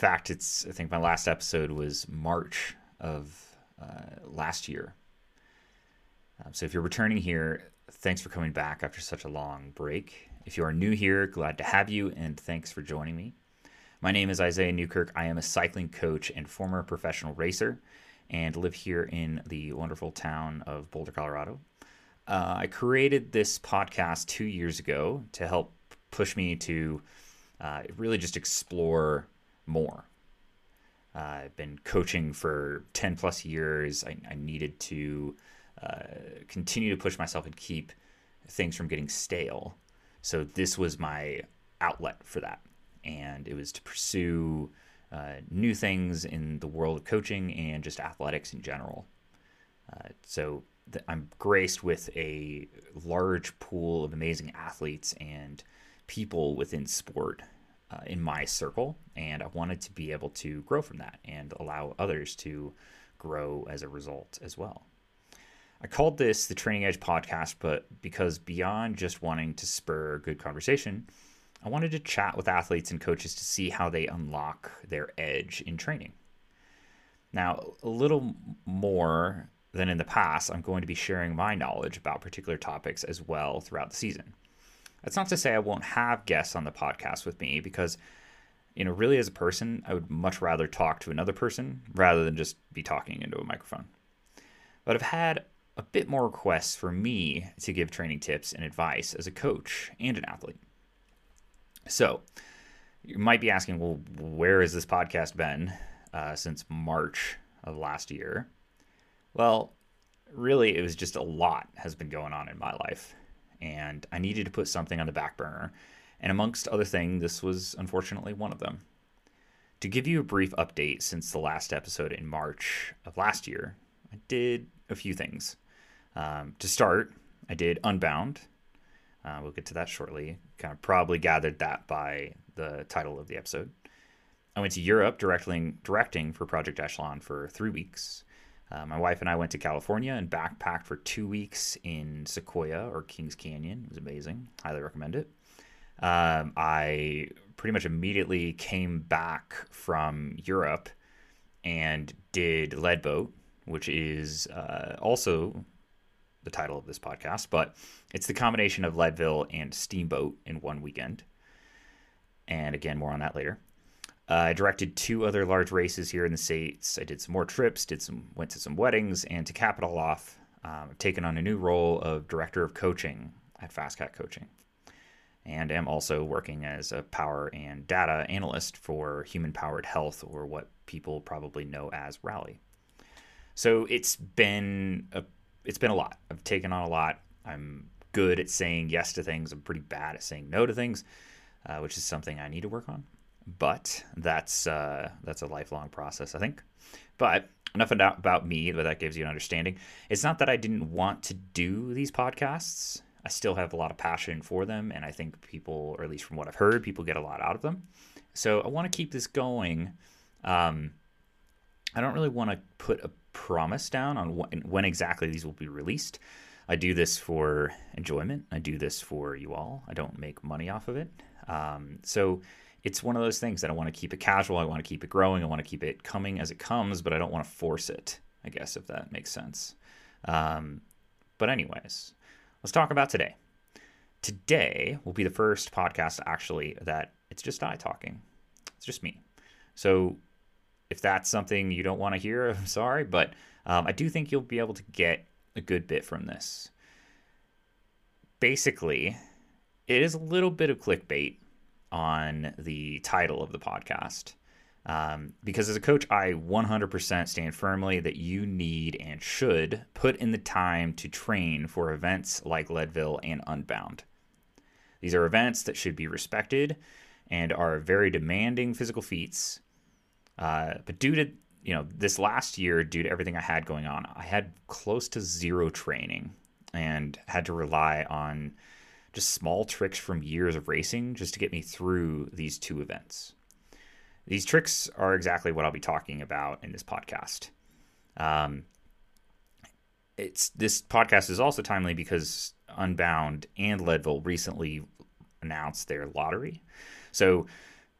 fact, it's I think my last episode was March of uh, last year. Um, so if you're returning here, thanks for coming back after such a long break. If you are new here, glad to have you, and thanks for joining me. My name is Isaiah Newkirk. I am a cycling coach and former professional racer, and live here in the wonderful town of Boulder, Colorado. Uh, I created this podcast two years ago to help push me to uh, really just explore more. Uh, I've been coaching for 10 plus years. I, I needed to uh, continue to push myself and keep things from getting stale. So, this was my outlet for that. And it was to pursue uh, new things in the world of coaching and just athletics in general. Uh, so, th- I'm graced with a large pool of amazing athletes and people within sport uh, in my circle, and I wanted to be able to grow from that and allow others to grow as a result as well. I called this the Training Edge podcast, but because beyond just wanting to spur good conversation, I wanted to chat with athletes and coaches to see how they unlock their edge in training. Now, a little more than in the past, I'm going to be sharing my knowledge about particular topics as well throughout the season. That's not to say I won't have guests on the podcast with me because, you know, really as a person, I would much rather talk to another person rather than just be talking into a microphone. But I've had a bit more requests for me to give training tips and advice as a coach and an athlete. So, you might be asking, well, where has this podcast been uh, since March of last year? Well, really, it was just a lot has been going on in my life and I needed to put something on the back burner. And amongst other things, this was unfortunately one of them. To give you a brief update since the last episode in March of last year, I did a few things. Um, to start, I did Unbound. Uh, we'll get to that shortly. Kind of probably gathered that by the title of the episode. I went to Europe directly, directing for Project Echelon for three weeks. Uh, my wife and I went to California and backpacked for two weeks in Sequoia or Kings Canyon. It was amazing. Highly recommend it. Um, I pretty much immediately came back from Europe and did Leadboat, which is uh, also the title of this podcast, but it's the combination of Leadville and Steamboat in one weekend. And again, more on that later. Uh, I directed two other large races here in the states. I did some more trips, did some went to some weddings, and to cap it all off, um, I've taken on a new role of director of coaching at Fastcat Coaching, and am also working as a power and data analyst for Human Powered Health, or what people probably know as Rally. So it's been a it's been a lot. I've taken on a lot. I'm good at saying yes to things. I'm pretty bad at saying no to things, uh, which is something I need to work on but that's uh, that's a lifelong process, I think. But enough about me, but that gives you an understanding. It's not that I didn't want to do these podcasts. I still have a lot of passion for them, and I think people, or at least from what I've heard, people get a lot out of them. So I want to keep this going. Um, I don't really want to put a promise down on when, when exactly these will be released. I do this for enjoyment. I do this for you all. I don't make money off of it. Um, so it's one of those things that I want to keep it casual. I want to keep it growing. I want to keep it coming as it comes, but I don't want to force it, I guess, if that makes sense. Um, but, anyways, let's talk about today. Today will be the first podcast actually that it's just I talking. It's just me. So, if that's something you don't want to hear, I'm sorry, but um, I do think you'll be able to get a good bit from this. Basically, it is a little bit of clickbait on the title of the podcast. Um, because as a coach, I 100% stand firmly that you need and should put in the time to train for events like Leadville and Unbound. These are events that should be respected and are very demanding physical feats. Uh, but due to you know this last year, due to everything I had going on, I had close to zero training and had to rely on just small tricks from years of racing just to get me through these two events. These tricks are exactly what I'll be talking about in this podcast. Um, it's this podcast is also timely because Unbound and Leadville recently announced their lottery. So,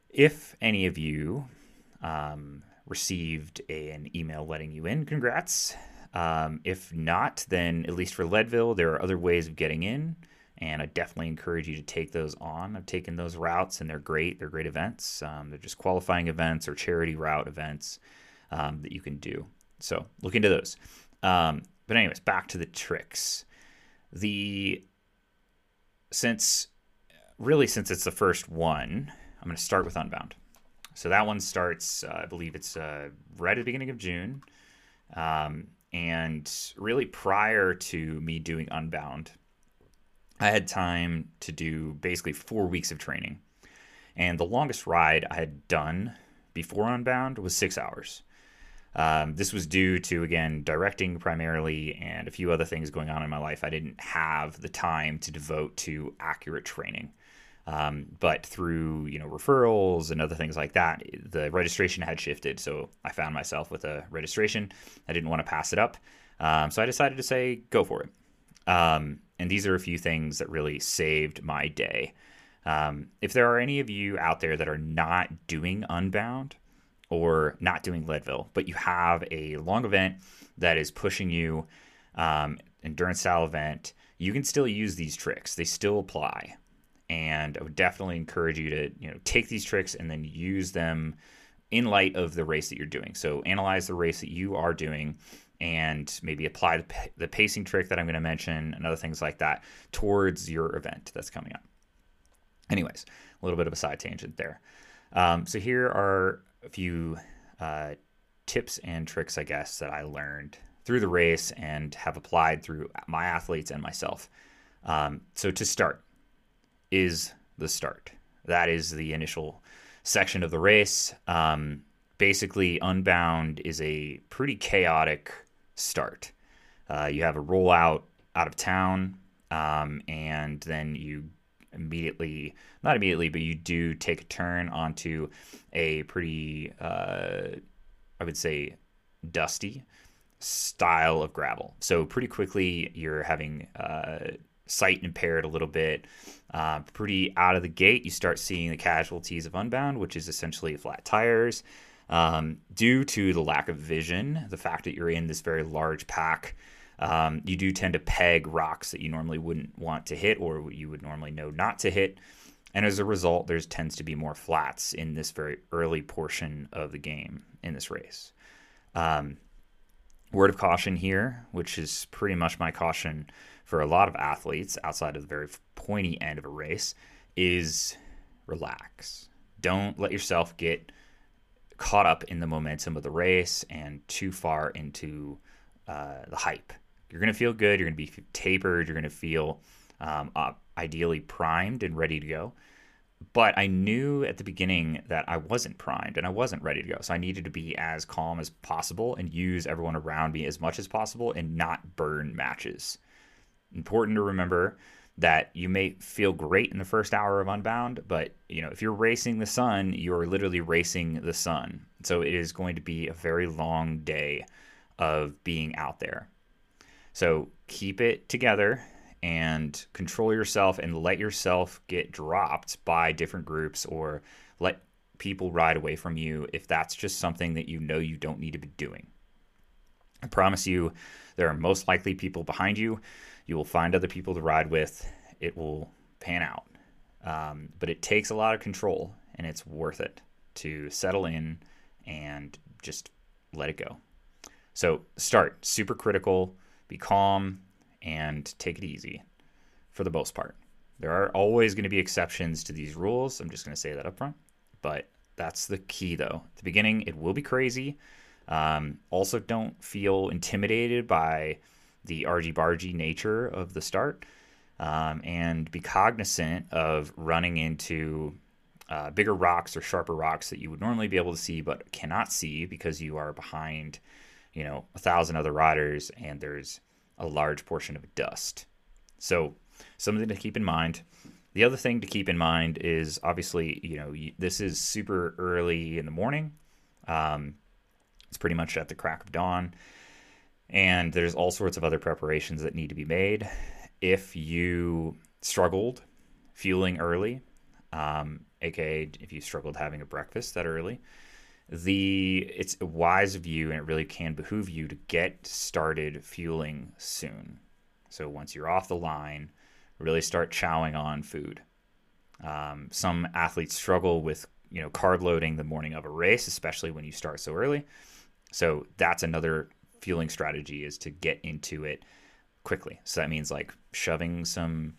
if any of you um, received a, an email letting you in, congrats. Um, if not, then at least for Leadville, there are other ways of getting in, and I definitely encourage you to take those on. I've taken those routes, and they're great. They're great events. Um, they're just qualifying events or charity route events um, that you can do. So look into those. Um, but anyways, back to the tricks. The since really since it's the first one, I'm going to start with Unbound. So that one starts, uh, I believe it's uh, right at the beginning of June. Um, and really prior to me doing Unbound, I had time to do basically four weeks of training. And the longest ride I had done before Unbound was six hours. Um, this was due to, again, directing primarily and a few other things going on in my life. I didn't have the time to devote to accurate training. Um, but through you know referrals and other things like that, the registration had shifted. So I found myself with a registration. I didn't want to pass it up, um, so I decided to say go for it. Um, and these are a few things that really saved my day. Um, if there are any of you out there that are not doing Unbound or not doing Leadville, but you have a long event that is pushing you, um, endurance style event, you can still use these tricks. They still apply and I would definitely encourage you to you know take these tricks and then use them in light of the race that you're doing. So analyze the race that you are doing and maybe apply the, the pacing trick that I'm going to mention and other things like that towards your event that's coming up. Anyways, a little bit of a side tangent there. Um, so here are a few uh, tips and tricks, I guess, that I learned through the race and have applied through my athletes and myself. Um, so to start, is the start. That is the initial section of the race. Um, basically, Unbound is a pretty chaotic start. Uh, you have a rollout out of town, um, and then you immediately, not immediately, but you do take a turn onto a pretty, uh, I would say, dusty style of gravel. So pretty quickly, you're having uh, sight impaired a little bit. Uh, pretty out of the gate, you start seeing the casualties of Unbound, which is essentially flat tires. Um, due to the lack of vision, the fact that you're in this very large pack, um, you do tend to peg rocks that you normally wouldn't want to hit or you would normally know not to hit. And as a result, there tends to be more flats in this very early portion of the game in this race. Um, word of caution here, which is pretty much my caution for a lot of athletes outside of the very pointy end of a race is relax. Don't let yourself get caught up in the momentum of the race and too far into uh, the hype. You're going to feel good. You're going to be tapered. You're going to feel um, uh, ideally primed and ready to go. But I knew at the beginning that I wasn't primed and I wasn't ready to go. So I needed to be as calm as possible and use everyone around me as much as possible and not burn matches important to remember that you may feel great in the first hour of Unbound, but you know if you're racing the sun, you're literally racing the sun. So it is going to be a very long day of being out there. So keep it together and control yourself and let yourself get dropped by different groups or let people ride away from you if that's just something that you know you don't need to be doing. I promise you, there are most likely people behind you you will find other people to ride with. It will pan out. Um, but it takes a lot of control, and it's worth it to settle in and just let it go. So, start super critical, be calm, and take it easy for the most part. There are always going to be exceptions to these rules. I'm just going to say that up front. But that's the key, though. At the beginning, it will be crazy. Um, also, don't feel intimidated by the argy bargy nature of the start um, and be cognizant of running into uh, bigger rocks or sharper rocks that you would normally be able to see but cannot see because you are behind, you know, a thousand other riders and there's a large portion of dust. So, something to keep in mind. The other thing to keep in mind is obviously, you know, this is super early in the morning. Um, it's pretty much at the crack of dawn and there's all sorts of other preparations that need to be made. If you struggled fueling early, um, aka if you struggled having a breakfast that early, the it's wise of you and it really can behoove you to get started fueling soon. So once you're off the line, really start chowing on food. Um, some athletes struggle with you know carb loading the morning of a race, especially when you start so early. So that's another fueling strategy is to get into it quickly. So that means like shoving some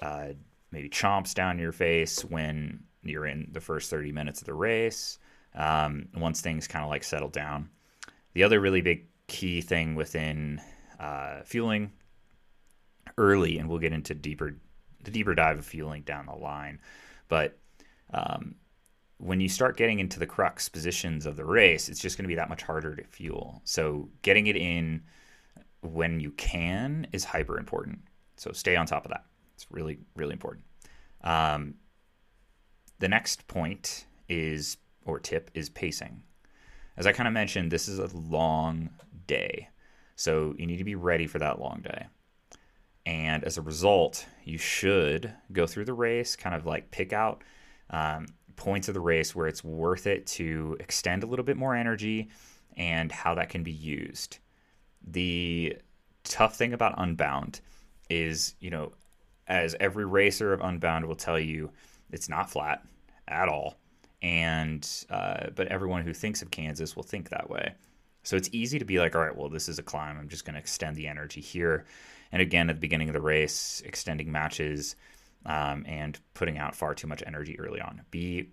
uh, maybe chomps down your face when you're in the first 30 minutes of the race. Um, once things kind of like settle down. The other really big key thing within uh, fueling early, and we'll get into deeper the deeper dive of fueling down the line, but um, when you start getting into the crux positions of the race, it's just going to be that much harder to fuel. So getting it in when you can is hyper important. So stay on top of that. It's really, really important. Um, the next point is, or tip, is pacing. As I kind of mentioned, this is a long day. So you need to be ready for that long day. And as a result, you should go through the race, kind of like pick out um, points of the race where it's worth it to extend a little bit more energy and how that can be used. The tough thing about Unbound is, you know, as every racer of Unbound will tell you, it's not flat at all. And, uh, but everyone who thinks of Kansas will think that way. So it's easy to be like, all right, well, this is a climb. I'm just going to extend the energy here. And again, at the beginning of the race, extending matches um, and putting out far too much energy early on. Be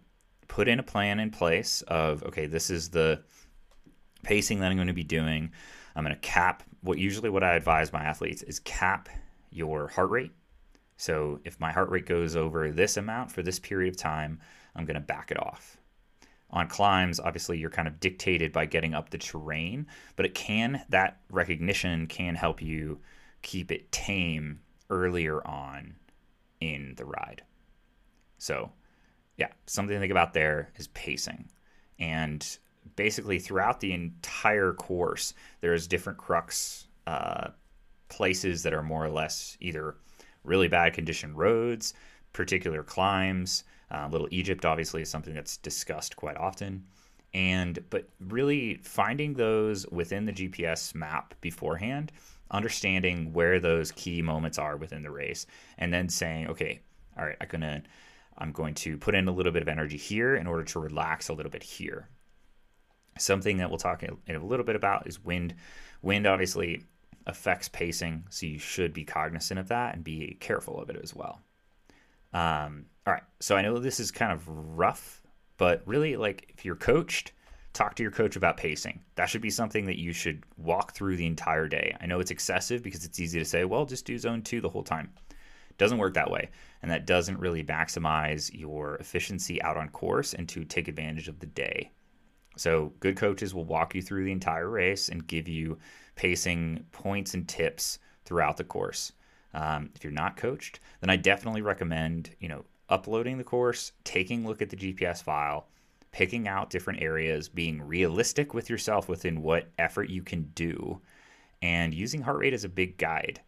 put in a plan in place of okay, this is the pacing that I'm going to be doing. I'm going to cap what usually what I advise my athletes is cap your heart rate. So if my heart rate goes over this amount for this period of time, I'm going to back it off. On climbs, obviously you're kind of dictated by getting up the terrain, but it can that recognition can help you keep it tame earlier on in the ride. So, yeah, something to think about there is pacing. And basically, throughout the entire course, there's different crux uh, places that are more or less either really bad condition roads, particular climbs. Uh, Little Egypt, obviously, is something that's discussed quite often. And, but really finding those within the GPS map beforehand understanding where those key moments are within the race, and then saying, okay, all right, I'm gonna I'm going to put in a little bit of energy here in order to relax a little bit here. Something that we'll talk in a little bit about is wind. Wind obviously affects pacing, so you should be cognizant of that and be careful of it as well. Um, all right, so I know this is kind of rough, but really, like if you're coached, talk to your coach about pacing. That should be something that you should walk through the entire day. I know it's excessive because it's easy to say, well, just do zone two the whole time. Doesn't work that way. And that doesn't really maximize your efficiency out on course and to take advantage of the day. So, good coaches will walk you through the entire race and give you pacing points and tips throughout the course. Um, if you're not coached, then I definitely recommend, you know, uploading the course, taking a look at the GPS file, picking out different areas, being realistic with yourself within what effort you can do, and using heart rate as a big guide.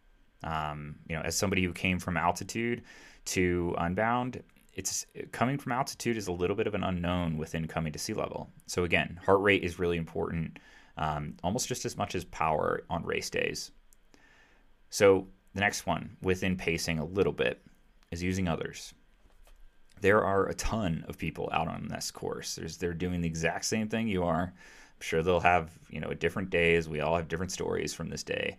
Um, you know, as somebody who came from altitude to Unbound, it's coming from altitude is a little bit of an unknown within coming to sea level. So again, heart rate is really important, um, almost just as much as power on race days. So the next one within pacing a little bit is using others there are a ton of people out on this course. There's, they're doing the exact same thing you are. I'm sure they'll have you know different days. We all have different stories from this day,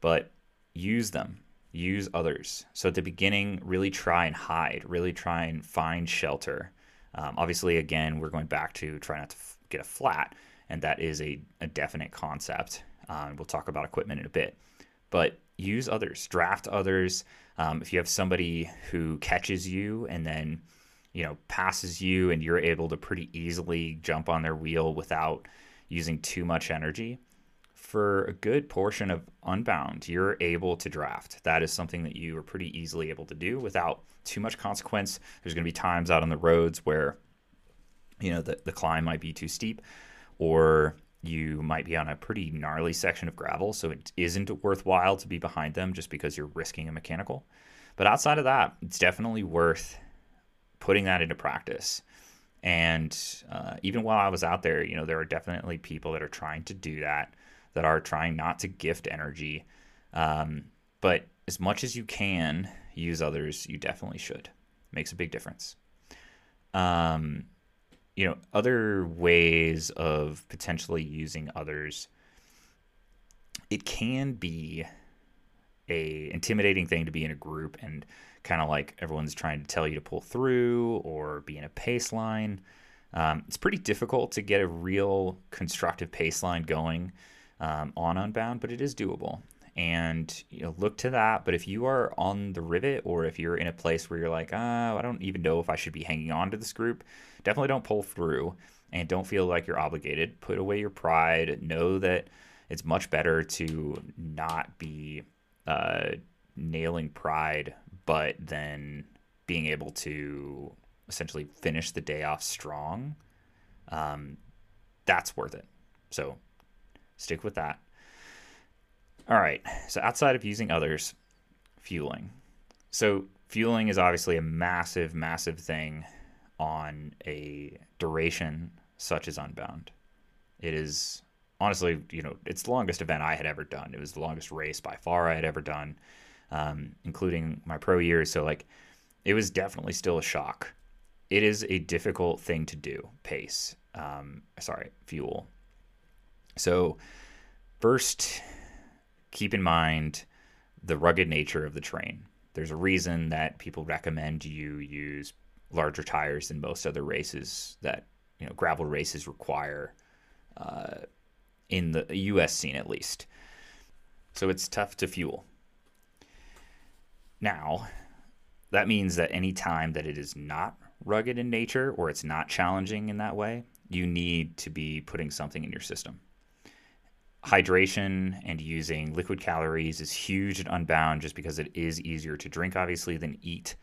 but use them. Use others. So at the beginning, really try and hide. Really try and find shelter. Um, obviously, again, we're going back to try not to f- get a flat, and that is a, a definite concept. Um, we'll talk about equipment in a bit, but use others, draft others. Um, if you have somebody who catches you and then you know passes you, and you're able to pretty easily jump on their wheel without using too much energy, for a good portion of Unbound, you're able to draft. That is something that you are pretty easily able to do without too much consequence. There's going to be times out on the roads where you know the, the climb might be too steep or you might be on a pretty gnarly section of gravel, so it isn't worthwhile to be behind them just because you're risking a mechanical. But outside of that, it's definitely worth putting that into practice. And uh, even while I was out there, you know, there are definitely people that are trying to do that, that are trying not to gift energy. Um, but as much as you can use others, you definitely should. It makes a big difference. Um, you know, other ways of potentially using others, it can be a intimidating thing to be in a group and kind of like everyone's trying to tell you to pull through or be in a pace line. Um, it's pretty difficult to get a real constructive pace line going um, on Unbound, but it is doable. And you know, look to that. But if you are on the rivet, or if you're in a place where you're like, oh, I don't even know if I should be hanging on to this group, definitely don't pull through, and don't feel like you're obligated. Put away your pride. Know that it's much better to not be uh, nailing pride, but then being able to essentially finish the day off strong, um, that's worth it. So stick with that. All right. So outside of using others, fueling. So fueling is obviously a massive, massive thing on a duration such as Unbound. It is honestly, you know, it's the longest event I had ever done. It was the longest race by far I had ever done, um, including my pro years. So, like, it was definitely still a shock. It is a difficult thing to do, pace. Um, sorry, fuel. So, first, keep in mind the rugged nature of the terrain. There's a reason that people recommend you use larger tires than most other races that you know gravel races require. Uh, in the US scene at least. So it's tough to fuel. Now, that means that any time that it is not rugged in nature or it's not challenging in that way, you need to be putting something in your system. Hydration and using liquid calories is huge and unbound just because it is easier to drink, obviously, than eat.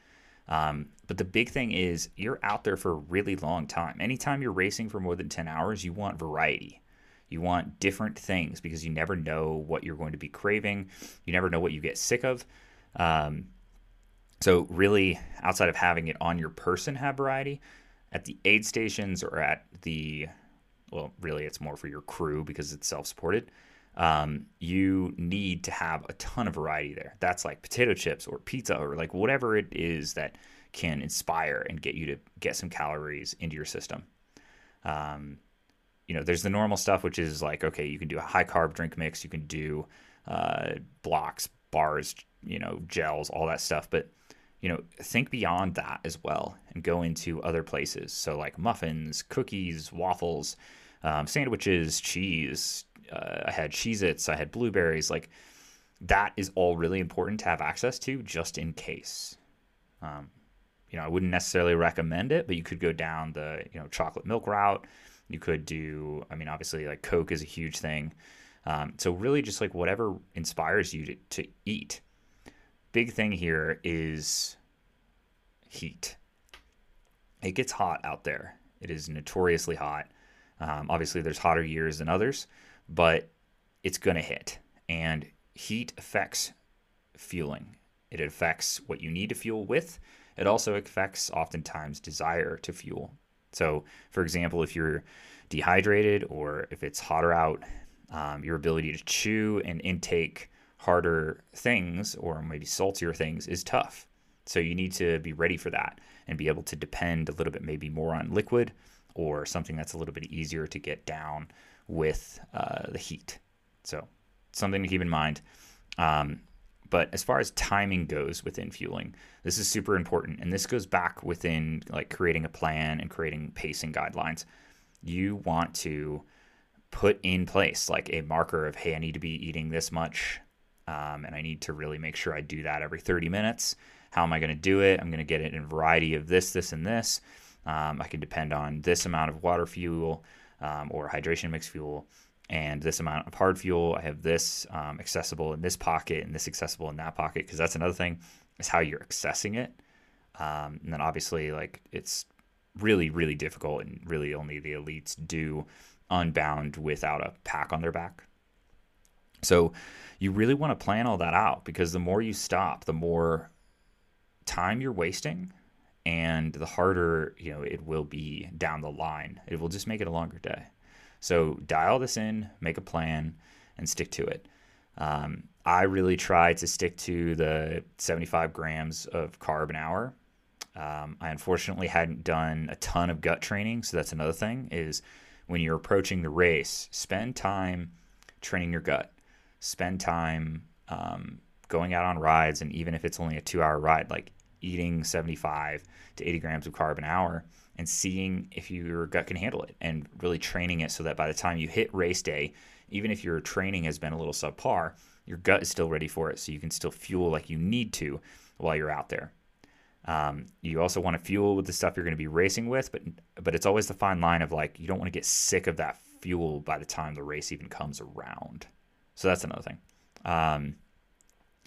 Um, but the big thing is you're out there for a really long time. Anytime you're racing for more than 10 hours, you want variety. You want different things because you never know what you're going to be craving. You never know what you get sick of. Um, so, really, outside of having it on your person, have variety at the aid stations or at the, well, really, it's more for your crew because it's self supported. Um, you need to have a ton of variety there. That's like potato chips or pizza or like whatever it is that can inspire and get you to get some calories into your system. Um, you know, there's the normal stuff, which is like, okay, you can do a high carb drink mix, you can do uh, blocks, bars, you know, gels, all that stuff. But, you know, think beyond that as well and go into other places. So, like muffins, cookies, waffles, um, sandwiches, cheese. Uh, I had Cheez Its, I had blueberries. Like, that is all really important to have access to just in case. Um, you know, I wouldn't necessarily recommend it, but you could go down the, you know, chocolate milk route you could do, I mean, obviously, like Coke is a huge thing. Um, so, really, just like whatever inspires you to, to eat. Big thing here is heat. It gets hot out there. It is notoriously hot. Um, obviously, there's hotter years than others, but it's going to hit. And heat affects fueling, it affects what you need to fuel with. It also affects oftentimes desire to fuel. So, for example, if you're dehydrated or if it's hotter out, um, your ability to chew and intake harder things or maybe saltier things is tough. So, you need to be ready for that and be able to depend a little bit maybe more on liquid or something that's a little bit easier to get down with uh, the heat. So, something to keep in mind. Um, but as far as timing goes within fueling, this is super important. And this goes back within like creating a plan and creating pacing guidelines. You want to put in place like a marker of, hey, I need to be eating this much. Um, and I need to really make sure I do that every 30 minutes. How am I going to do it? I'm going to get it in variety of this, this, and this. Um, I can depend on this amount of water fuel um, or hydration mix fuel and this amount of hard fuel. I have this um, accessible in this pocket and this accessible in that pocket because that's another thing is how you're accessing it. Um, and then obviously, like it's really, really difficult and really only the elites do unbound without a pack on their back. So you really want to plan all that out because the more you stop, the more time you're wasting and the harder you know it will be down the line. It will just make it a longer day. So dial this in make a plan and stick to it. Um, i really try to stick to the 75 grams of carb an hour. Um, i unfortunately hadn't done a ton of gut training so that's another thing is when you're approaching the race spend time training your gut. Spend time um, going out on rides and even if it's only a two hour ride like eating 75 to 80 grams of carb an hour and seeing if your gut can handle it and really training it so that by the time you hit race day, even if your training has been a little subpar, your gut is still ready for it. So you can still fuel like you need to while you're out there. Um, you also want to fuel with the stuff you're going to be racing with, but but it's always the fine line of like you don't want to get sick of that fuel by the time the race even comes around. So that's another thing. Um,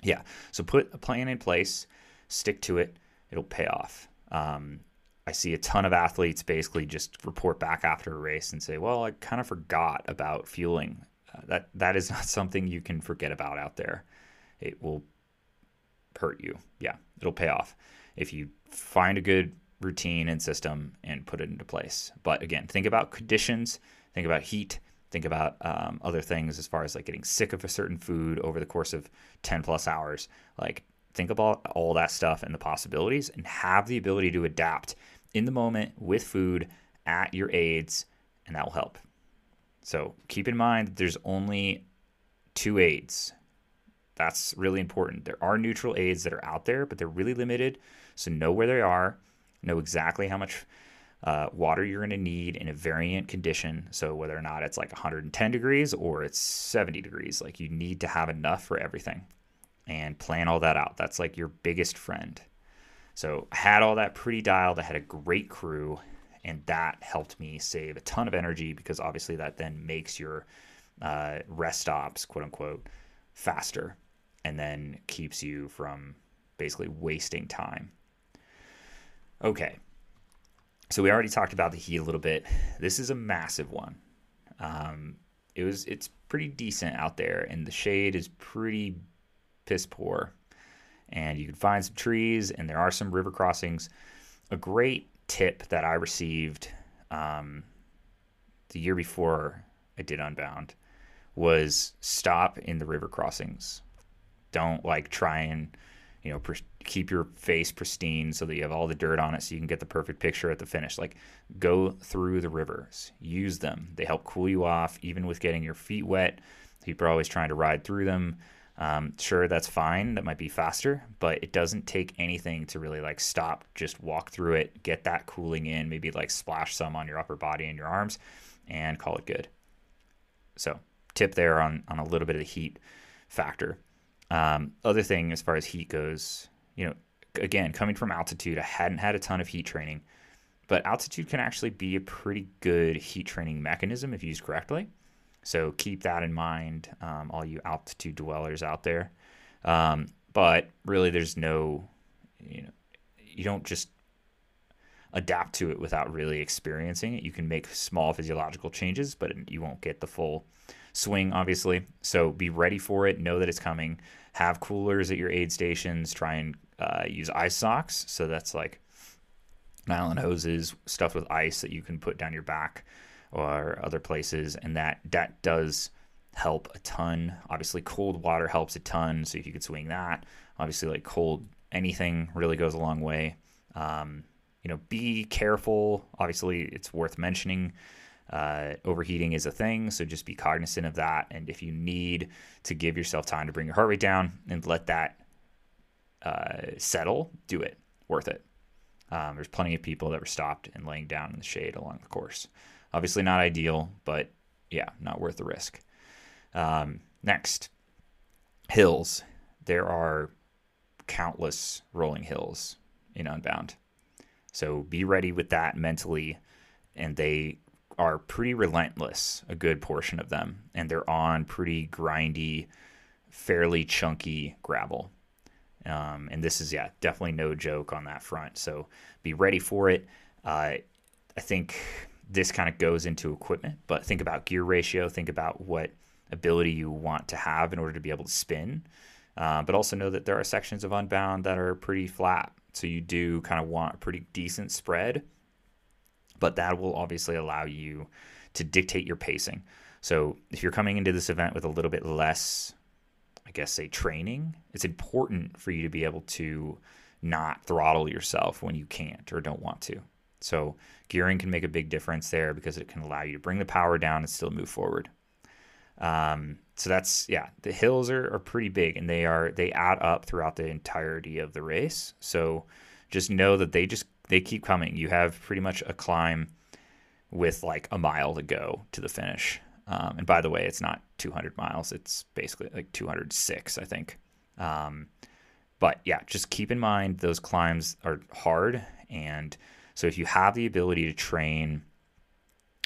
yeah, so put a plan in place stick to it, it'll pay off. Um, I see a ton of athletes basically just report back after a race and say, "Well, I kind of forgot about fueling." Uh, that that is not something you can forget about out there. It will hurt you. Yeah, it'll pay off if you find a good routine and system and put it into place. But again, think about conditions, think about heat, think about um, other things as far as like getting sick of a certain food over the course of 10 plus hours. Like think about all that stuff and the possibilities and have the ability to adapt in the moment with food at your aids, and that will help. So keep in mind that there's only two aids. That's really important. There are neutral aids that are out there, but they're really limited. So know where they are, know exactly how much uh, water you're going to need in a variant condition. So whether or not it's like 110 degrees or it's 70 degrees, like you need to have enough for everything and plan all that out. That's like your biggest friend. So I had all that pretty dialed. I had a great crew, and that helped me save a ton of energy because obviously that then makes your uh, rest stops, quote unquote, faster and then keeps you from basically wasting time. Okay. So we already talked about the heat a little bit. This is a massive one. Um, it was it's pretty decent out there, and the shade is pretty piss poor. And you can find some trees, and there are some river crossings. A great tip that I received um, the year before I did Unbound was stop in the river crossings. Don't like try and you know pr- keep your face pristine so that you have all the dirt on it so you can get the perfect picture at the finish. Like go through the rivers, use them. They help cool you off, even with getting your feet wet. People are always trying to ride through them. Um, sure, that's fine. That might be faster, but it doesn't take anything to really like stop, just walk through it, get that cooling in, maybe like splash some on your upper body and your arms, and call it good. So, tip there on, on a little bit of the heat factor. Um, other thing as far as heat goes, you know, again, coming from altitude, I hadn't had a ton of heat training, but altitude can actually be a pretty good heat training mechanism if used correctly. So keep that in mind, um, all you altitude dwellers out there. Um, but really, there's no, you know, you don't just adapt to it without really experiencing it. You can make small physiological changes, but you won't get the full swing, obviously. So be ready for it. Know that it's coming. Have coolers at your aid stations. Try and uh, use ice socks. So that's like nylon hoses stuffed with ice that you can put down your back or other places, and that that does help a ton. Obviously, cold water helps a ton. So if you could swing that, obviously, like cold anything really goes a long way. Um, you know, be careful. Obviously, it's worth mentioning. Uh, overheating is a thing, so just be cognizant of that. And if you need to give yourself time to bring your heart rate down and let that uh, settle, do it. Worth it. Um, there's plenty of people that were stopped and laying down in the shade along the course. Obviously, not ideal, but yeah, not worth the risk. Um, next, hills. There are countless rolling hills in Unbound. So be ready with that mentally. And they are pretty relentless, a good portion of them. And they're on pretty grindy, fairly chunky gravel. Um, and this is, yeah, definitely no joke on that front. So be ready for it. Uh, I think this kind of goes into equipment, but think about gear ratio, think about what ability you want to have in order to be able to spin. Uh, but also know that there are sections of Unbound that are pretty flat. So you do kind of want a pretty decent spread, but that will obviously allow you to dictate your pacing. So if you're coming into this event with a little bit less, I guess, say training, it's important for you to be able to not throttle yourself when you can't or don't want to. So gearing can make a big difference there because it can allow you to bring the power down and still move forward. Um, so that's yeah, the hills are, are pretty big and they are they add up throughout the entirety of the race. So just know that they just they keep coming. You have pretty much a climb with like a mile to go to the finish. Um, and by the way, it's not 200 miles; it's basically like 206, I think. Um, but yeah, just keep in mind those climbs are hard, and so if you have the ability to train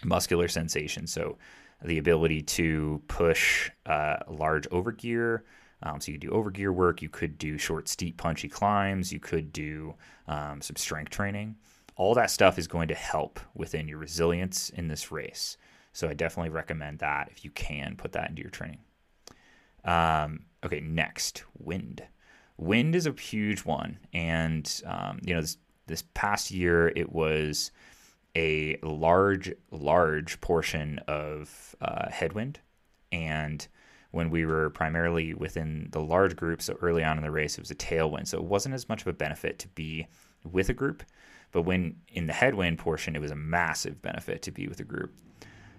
muscular sensation, so the ability to push uh, large overgear. Um, so you could do overgear work. You could do short, steep, punchy climbs. You could do um, some strength training. All that stuff is going to help within your resilience in this race. So I definitely recommend that if you can put that into your training. Um, okay, next, wind. Wind is a huge one, and um, you know this this past year it was a large, large portion of uh, headwind. And when we were primarily within the large group, so early on in the race, it was a tailwind. So it wasn't as much of a benefit to be with a group. But when in the headwind portion, it was a massive benefit to be with a group.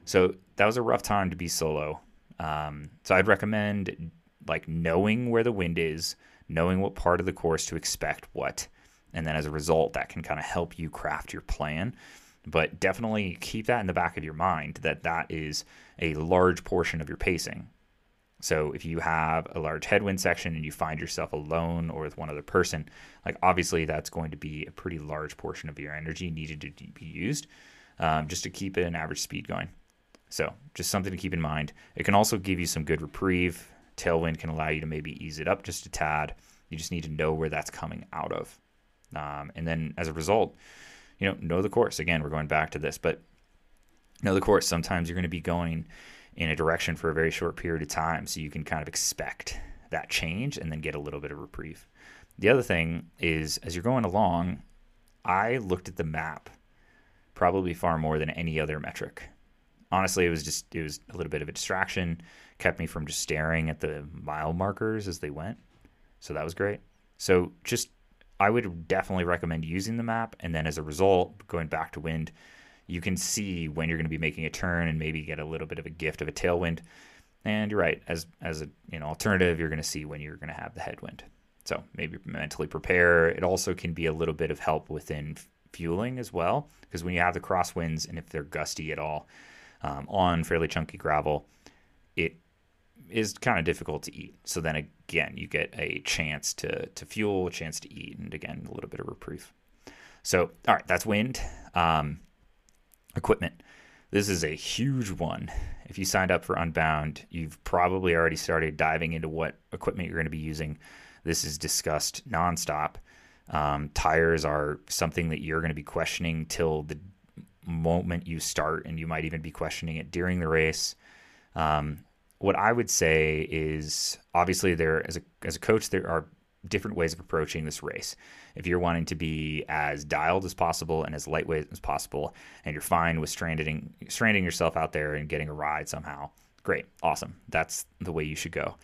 So that was a rough time to be solo. Um, so I'd recommend like knowing where the wind is, knowing what part of the course to expect what. And then as a result, that can kind of help you craft your plan but definitely keep that in the back of your mind that that is a large portion of your pacing. So if you have a large headwind section and you find yourself alone or with one other person, like obviously that's going to be a pretty large portion of your energy needed to be used um, just to keep an average speed going. So just something to keep in mind. It can also give you some good reprieve. Tailwind can allow you to maybe ease it up just a tad. You just need to know where that's coming out of. Um, and then as a result, you know, know the course. Again, we're going back to this, but know the course. Sometimes you're going to be going in a direction for a very short period of time, so you can kind of expect that change and then get a little bit of reprieve. The other thing is, as you're going along, I looked at the map probably far more than any other metric. Honestly, it was just it was a little bit of a distraction, kept me from just staring at the mile markers as they went. So that was great. So just I would definitely recommend using the map. And then as a result, going back to wind, you can see when you're going to be making a turn and maybe get a little bit of a gift of a tailwind. And you're right, as as a you know alternative, you're going to see when you're going to have the headwind. So maybe mentally prepare. It also can be a little bit of help within fueling as well, because when you have the crosswinds and if they're gusty at all um, on fairly chunky gravel, it is kind of difficult to eat. So then again, you get a chance to to fuel, a chance to eat, and again a little bit of reprieve. So all right, that's wind. Um, equipment. This is a huge one. If you signed up for Unbound, you've probably already started diving into what equipment you're going to be using. This is discussed nonstop. Um, tires are something that you're going to be questioning till the moment you start, and you might even be questioning it during the race. Um, what I would say is obviously there as a as a coach there are different ways of approaching this race. If you're wanting to be as dialed as possible and as lightweight as possible, and you're fine with stranding stranding yourself out there and getting a ride somehow, great, awesome. That's the way you should go.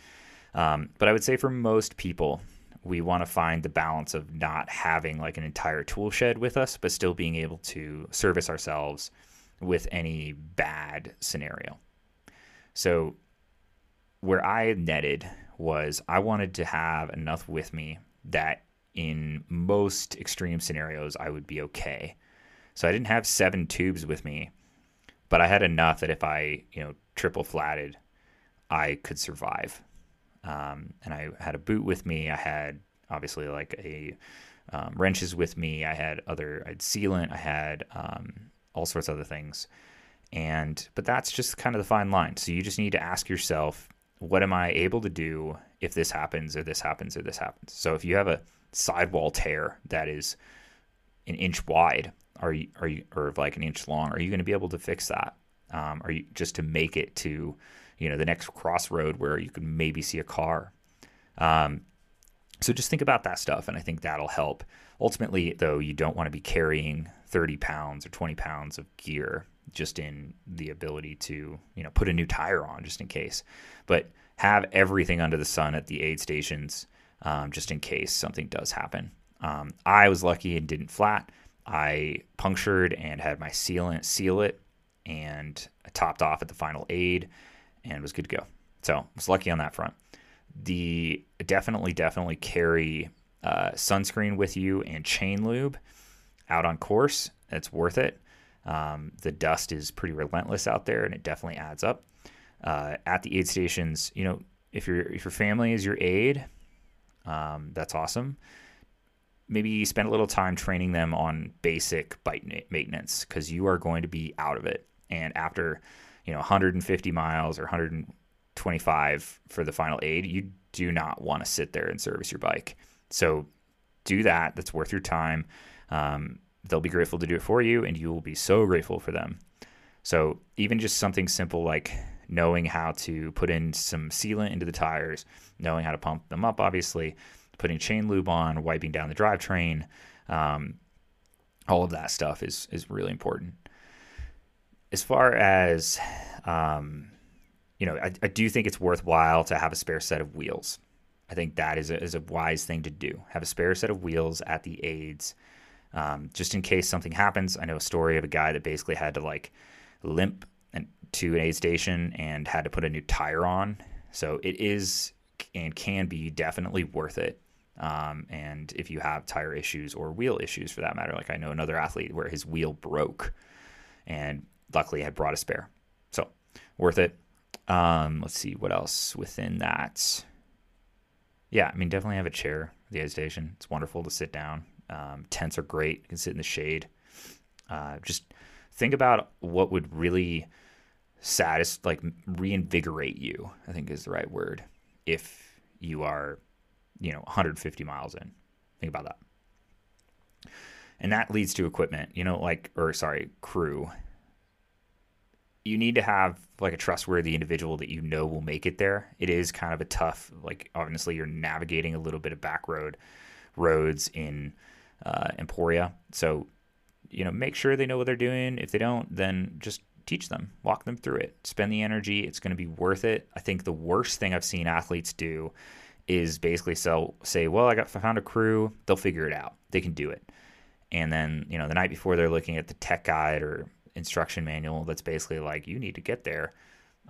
Um, but I would say for most people, we want to find the balance of not having like an entire tool shed with us, but still being able to service ourselves with any bad scenario. So where I netted was I wanted to have enough with me that in most extreme scenarios I would be okay. So I didn't have seven tubes with me, but I had enough that if I, you know, triple flatted, I could survive. Um, and I had a boot with me. I had obviously like a um, wrenches with me. I had other, I had sealant. I had um, all sorts of other things. And but that's just kind of the fine line. So you just need to ask yourself what am I able to do if this happens or this happens or this happens? So if you have a sidewall tear that is an inch wide, are you are you or like an inch long, are you going to be able to fix that? Um, are you just to make it to you know the next crossroad where you can maybe see a car? Um, So just think about that stuff, and I think that'll help. Ultimately, though, you don't want to be carrying 30 pounds or 20 pounds of gear just in the ability to, you know, put a new tire on just in case. But have everything under the sun at the aid stations um, just in case something does happen. Um, I was lucky and didn't flat. I punctured and had my sealant seal it and I topped off at the final aid and was good to go. So I was lucky on that front. The definitely, definitely carry uh, sunscreen with you and chain lube out on course. It's worth it. Um, the dust is pretty relentless out there, and it definitely adds up. Uh, at the aid stations, you know, if your if your family is your aid, um, that's awesome. Maybe spend a little time training them on basic bike maintenance because you are going to be out of it. And after, you know, 150 miles or 125 for the final aid, you do not want to sit there and service your bike. So do that. That's worth your time. Um, they'll be grateful to do it for you, and you will be so grateful for them. So even just something simple like knowing how to put in some sealant into the tires, knowing how to pump them up, obviously, putting chain lube on, wiping down the drivetrain, um, all of that stuff is is really important. As far as um, you know, I, I, do think it's worthwhile to have a spare set of wheels. I think that is a, is a wise thing to do. Have a spare set of wheels at the aids, um, just in case something happens. I know a story of a guy that basically had to like limp to an aid station and had to put a new tire on. So it is and can be definitely worth it. Um, and if you have tire issues or wheel issues for that matter, like I know another athlete where his wheel broke and luckily had brought a spare. So worth it. Um, let's see what else within that. Yeah, I mean, definitely have a chair at the aid station. It's wonderful to sit down. Um, tents are great. You can sit in the shade. Uh, just think about what would really satisfy, like reinvigorate you. I think is the right word. If you are, you know, 150 miles in, think about that. And that leads to equipment. You know, like or sorry, crew. You need to have like a trustworthy individual that you know will make it there. It is kind of a tough, like obviously you're navigating a little bit of back road roads in uh, Emporia, so you know make sure they know what they're doing. If they don't, then just teach them, walk them through it, spend the energy. It's going to be worth it. I think the worst thing I've seen athletes do is basically sell, say, well, I got found a crew, they'll figure it out. They can do it. And then, you know, the night before they're looking at the tech guide or instruction manual that's basically like, you need to get there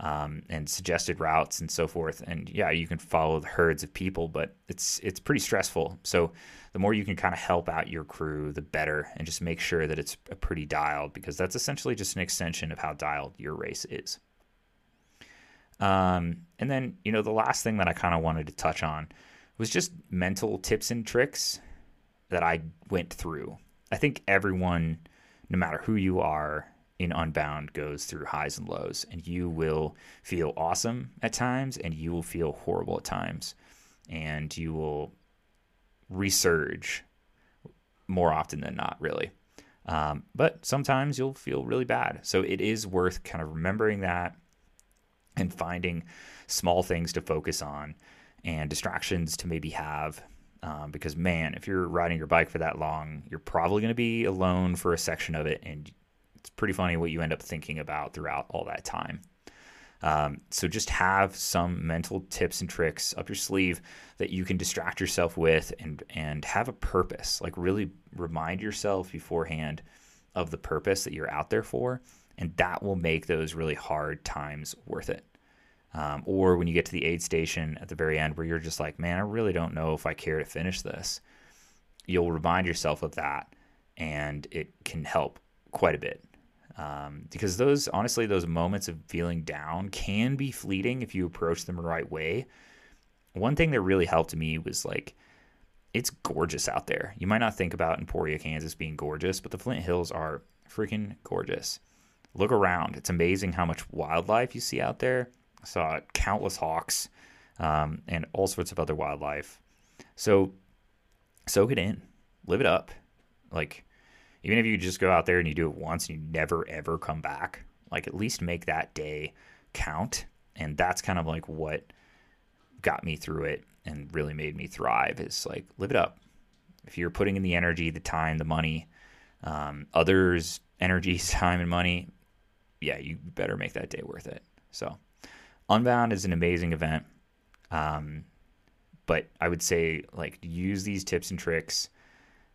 um, and suggested routes and so forth. And yeah, you can follow the herds of people, but it's it's pretty stressful. So the more you can kind of help out your crew, the better, and just make sure that it's a pretty dialed because that's essentially just an extension of how dialed your race is. Um, and then you know the last thing that I kind of wanted to touch on was just mental tips and tricks that I went through. I think everyone, no matter who you are, in Unbound goes through highs and lows, and you will feel awesome at times, and you will feel horrible at times, and you will resurge more often than not, really. Um, but sometimes you'll feel really bad. So it is worth kind of remembering that and finding small things to focus on and distractions to maybe have. Um, because, man, if you're riding your bike for that long, you're probably going to be alone for a section of it, and it's pretty funny what you end up thinking about throughout all that time. Um, so just have some mental tips and tricks up your sleeve that you can distract yourself with and and have a purpose. Like really remind yourself beforehand of the purpose that you're out there for, and that will make those really hard times worth it. Um, or when you get to the aid station at the very end where you're just like, man, I really don't know if I care to finish this. You'll remind yourself of that, and it can help quite a bit um, because those honestly those moments of feeling down can be fleeting if you approach them the right way. One thing that really helped me was like it's gorgeous out there. You might not think about emporia kansas being gorgeous but the flint hills are freaking gorgeous. Look around. It's amazing how much wildlife you see out there. I saw countless hawks um, and all sorts of other wildlife. So soak it in. Live it up. Like even if you just go out there and you do it once and you never ever come back, like at least make that day count. And that's kind of like what got me through it and really made me thrive is like live it up. If you're putting in the energy, the time, the money, um, others' energy, time, and money, yeah, you better make that day worth it. So, Unbound is an amazing event. Um, but I would say like use these tips and tricks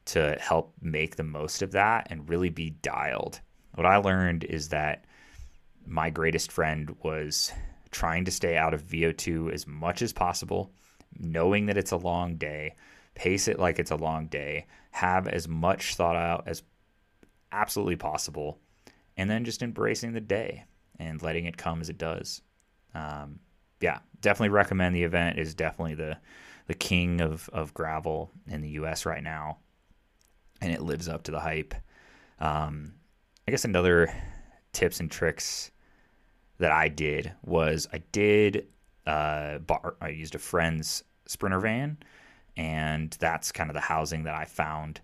to help make the most of that and really be dialed. What I learned is that my greatest friend was trying to stay out of VO2 as much as possible, knowing that it's a long day, pace it like it's a long day, have as much thought out as absolutely possible, and then just embracing the day and letting it come as it does. Um, yeah, definitely recommend the event. Is definitely the the king of of gravel in the U.S. right now, and it lives up to the hype. Um, I guess another tips and tricks that I did was I did uh, bar, I used a friend's sprinter van, and that's kind of the housing that I found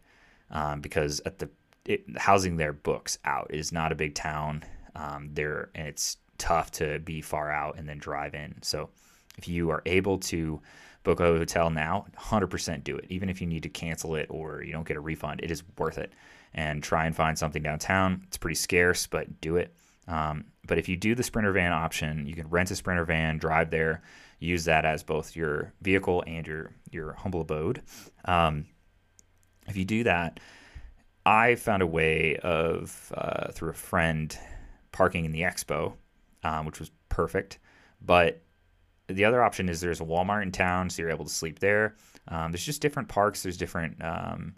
um, because at the it, housing there books out it is not a big town um, there and it's tough to be far out and then drive in. So if you are able to book a hotel now, 100% do it. Even if you need to cancel it or you don't get a refund, it is worth it. And try and find something downtown. It's pretty scarce, but do it. Um, but if you do the Sprinter van option, you can rent a Sprinter van, drive there, use that as both your vehicle and your your humble abode. Um, if you do that, I found a way of uh, through a friend parking in the expo, um, which was perfect. But the other option is there's a Walmart in town, so you're able to sleep there. Um, there's just different parks. There's different um,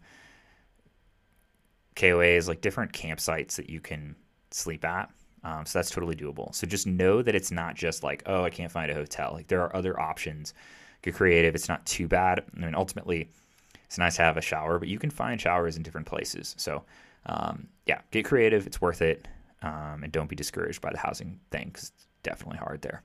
KOAs, like different campsites that you can sleep at. Um, so that's totally doable. So just know that it's not just like, oh, I can't find a hotel. Like there are other options. Get creative. It's not too bad. I mean, ultimately, it's nice to have a shower, but you can find showers in different places. So um, yeah, get creative. It's worth it. Um, and don't be discouraged by the housing thing because it's definitely hard there.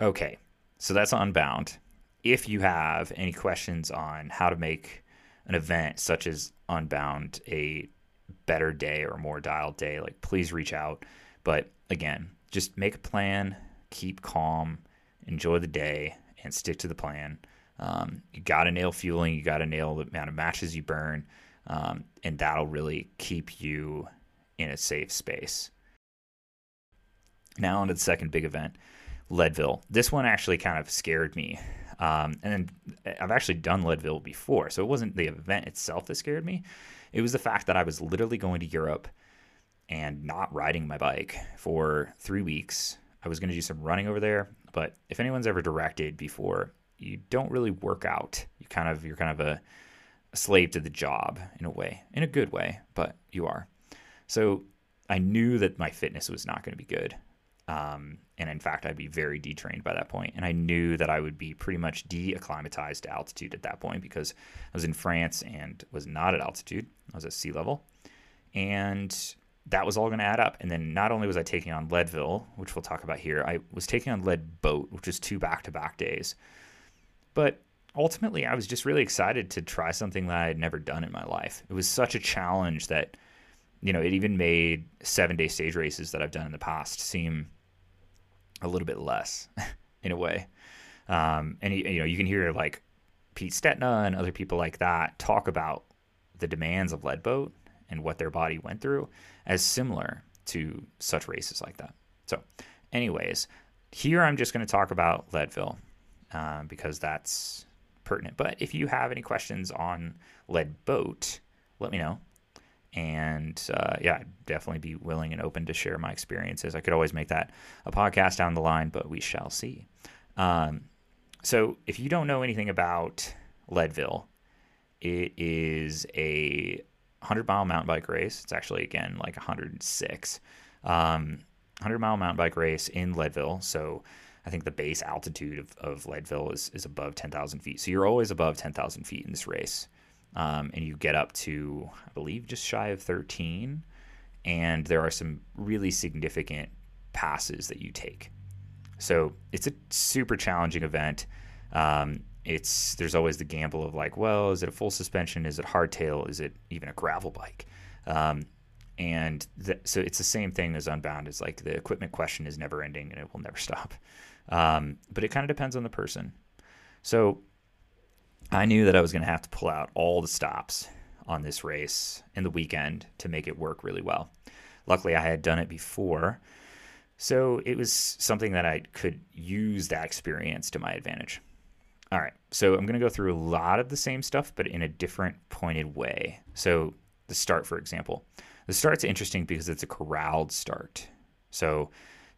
Okay, so that's Unbound. If you have any questions on how to make an event such as Unbound a better day or more dialed day, like please reach out. But again, just make a plan, keep calm, enjoy the day, and stick to the plan. Um, you got to nail fueling, you got to nail the amount of matches you burn, um, and that'll really keep you in a safe space. Now, on to the second big event, Leadville. This one actually kind of scared me. Um, and I've actually done Leadville before, so it wasn't the event itself that scared me. It was the fact that I was literally going to Europe and not riding my bike for three weeks. I was going to do some running over there, but if anyone's ever directed before, you don't really work out. You kind of you're kind of a, a slave to the job in a way, in a good way, but you are. So I knew that my fitness was not going to be good. Um, and in fact, I'd be very detrained by that. And I knew that I would be pretty much de acclimatized to altitude at that point because I was in France and was not at altitude. I was at sea level. And that was all going to add up. And then not only was I taking on Leadville, which we'll talk about here, I was taking on Leadboat, which was two back to back days. But ultimately, I was just really excited to try something that I had never done in my life. It was such a challenge that you know, it even made seven day stage races that I've done in the past seem a little bit less in a way. Um, and you know, you can hear like Pete Stetina and other people like that talk about the demands of Leadboat and what their body went through as similar to such races like that. So, anyways, here I'm just going to talk about Leadville uh, because that's pertinent. But if you have any questions on Leadboat, let me know and uh, yeah, I'd definitely be willing and open to share my experiences. I could always make that a podcast down the line, but we shall see. Um, so, if you don't know anything about Leadville, it is a 100 mile mountain bike race. It's actually, again, like 106. Um, 100 mile mountain bike race in Leadville. So, I think the base altitude of, of Leadville is, is above 10,000 feet. So, you're always above 10,000 feet in this race um, and you get up to, I believe, just shy of 13. And there are some really significant passes that you take. So it's a super challenging event. Um, it's there's always the gamble of like, well, is it a full suspension? Is it hardtail? Is it even a gravel bike? Um, and so it's the same thing as Unbound. It's like the equipment question is never ending and it will never stop. Um, but it kind of depends on the person. So I knew that I was going to have to pull out all the stops on this race in the weekend to make it work really well. Luckily, I had done it before, so it was something that I could use that experience to my advantage. All right, so I'm going to go through a lot of the same stuff, but in a different pointed way. So, the start, for example. The start's interesting because it's a corralled start. So,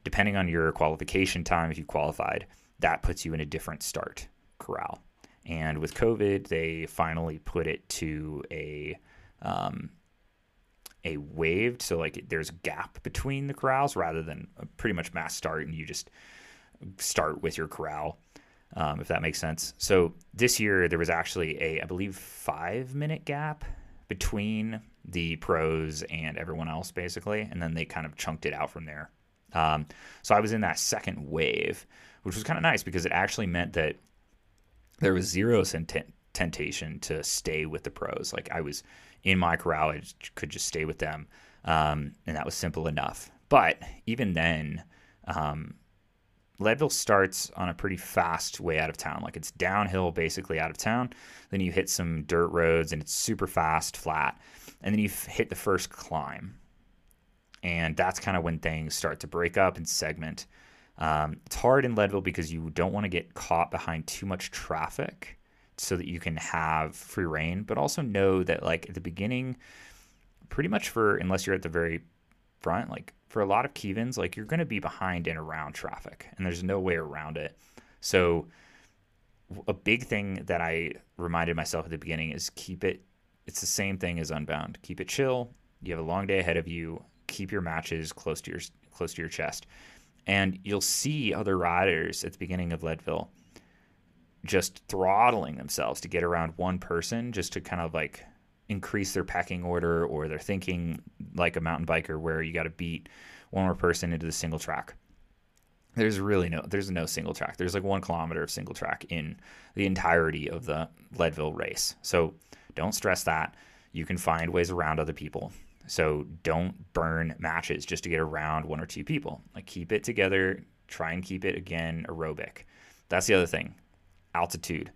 depending on your qualification time, if you qualified, that puts you in a different start corral. And with COVID, they finally put it to a um, a waved, so like there's a gap between the corrals rather than pretty much mass start, and you just start with your corral, um, if that makes sense. So this year there was actually a, I believe, five minute gap between the pros and everyone else, basically, and then they kind of chunked it out from there. Um, so I was in that second wave, which was kind of nice because it actually meant that there was zero temptation to stay with the pros. Like I was in my corral, I could just stay with them, um, and that was simple enough. But even then, um, Leadville starts on a pretty fast way out of town. Like it's downhill basically out of town. Then you hit some dirt roads and it's super fast, flat. And then you hit the first climb. And that's kind of when things start to break up and segment. Um, it's hard in Leadville because you don't want to get caught behind too much traffic so that you can have free reign, but also know that like at the beginning, pretty much for unless you're at the very front, like for a lot of Kevins, like you're going to be behind and around traffic, and there's no way around it. So a big thing that I reminded myself at the beginning is keep it. It's the same thing as Unbound. Keep it chill. You have a long day ahead of you. Keep your matches close to your close to your chest and you'll see other riders at the beginning of Leadville just throttling themselves to get around one person just to kind of like increase their packing order or they're thinking like a mountain biker where you got to beat one more person into the single track. There's really no there's no single track. There's like one kilometer of single track in the entirety of the Leadville race. So don't stress that. You can find ways around other people. So don't burn matches just to get around one or two people. Like keep it together, try and keep it again aerobic. That's the other thing. Altitude,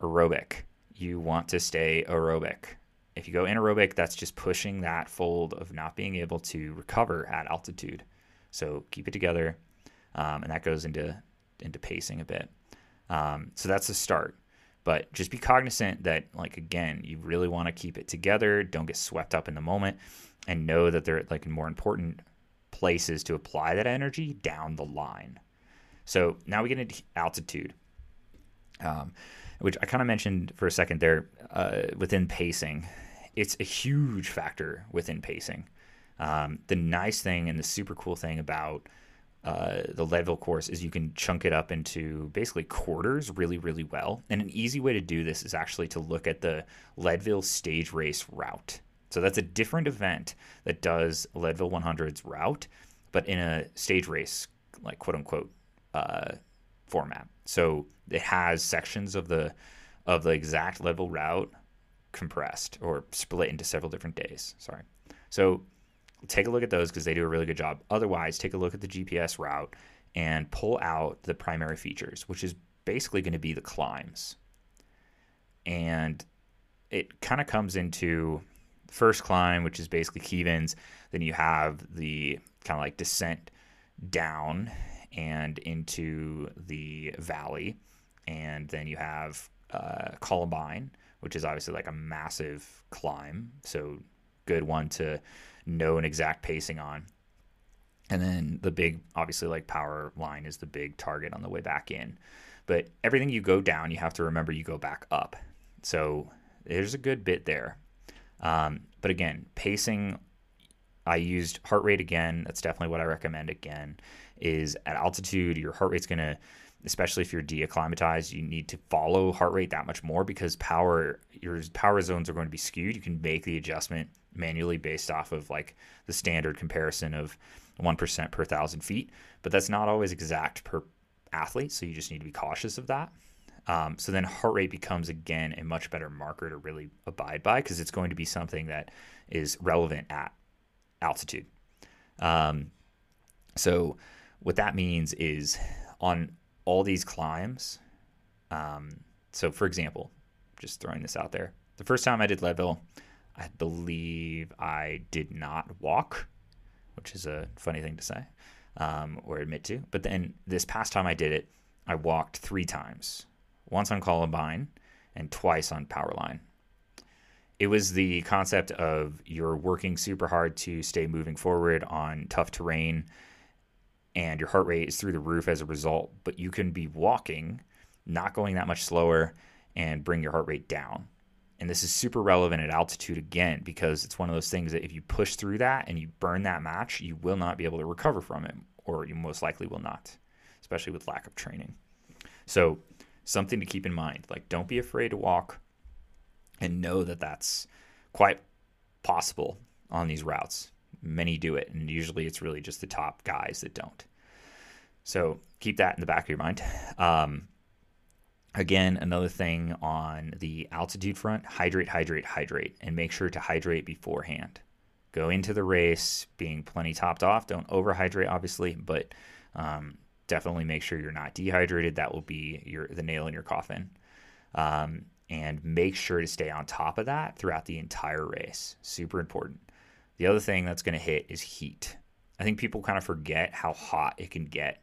aerobic. You want to stay aerobic. If you go anaerobic, that's just pushing that fold of not being able to recover at altitude. So keep it together, um, and that goes into into pacing a bit. Um, so that's the start. But just be cognizant that, like, again, you really want to keep it together. Don't get swept up in the moment and know that they're like more important places to apply that energy down the line. So now we get into altitude, um, which I kind of mentioned for a second there uh, within pacing. It's a huge factor within pacing. Um, the nice thing and the super cool thing about uh, the Leadville course is you can chunk it up into basically quarters really, really well. And an easy way to do this is actually to look at the Leadville stage race route. So that's a different event that does Leadville 100's route, but in a stage race, like quote unquote, uh, format. So it has sections of the of the exact Leadville route compressed or split into several different days. Sorry. So take a look at those because they do a really good job. Otherwise, take a look at the GPS route and pull out the primary features, which is basically going to be the climbs. And it kind of comes into first climb, which is basically Kevins. Then you have the kind of like descent down and into the valley. And then you have uh, Columbine, which is obviously like a massive climb. So, good one to know an exact pacing on. And then the big, obviously, like power line is the big target on the way back in. But everything you go down, you have to remember you go back up. So there's a good bit there. Um, but again, pacing, I used heart rate again. That's definitely what I recommend again. Is at altitude, your heart rate's going to, especially if you're deacclimatized, you need to follow heart rate that much more because power, your power zones are going to be skewed. You can make the adjustment manually based off of like the standard comparison of 1% per thousand feet, but that's not always exact per athlete. So you just need to be cautious of that. Um, so then heart rate becomes again a much better marker to really abide by because it's going to be something that is relevant at altitude. Um, so what that means is on all these climbs. Um, so for example, Just throwing this out there. The first time I did Leadville, I believe I did not walk, which is a funny thing to say um, or admit to. But then this past time I did it, I walked three times once on Columbine and twice on Powerline. It was the concept of you're working super hard to stay moving forward on tough terrain and your heart rate is through the roof as a result, but you can be walking, not going that much slower, and bring your heart rate down. And this is super relevant at altitude again because it's one of those things that if you push through that and you burn that match, you will not be able to recover from it, or you most likely will not, especially with lack of training. So, something to keep in mind like, don't be afraid to walk and know that that's quite possible on these routes. Many do it, and usually it's really just the top guys that don't. So, keep that in the back of your mind. Um, Again, another thing on the altitude front hydrate, hydrate, hydrate, and make sure to hydrate beforehand. Go into the race being plenty topped off. Don't overhydrate, obviously, but um, definitely make sure you're not dehydrated. That will be your the nail in your coffin. Um, and make sure to stay on top of that throughout the entire race. Super important. The other thing that's going to hit is heat. I think people kind of forget how hot it can get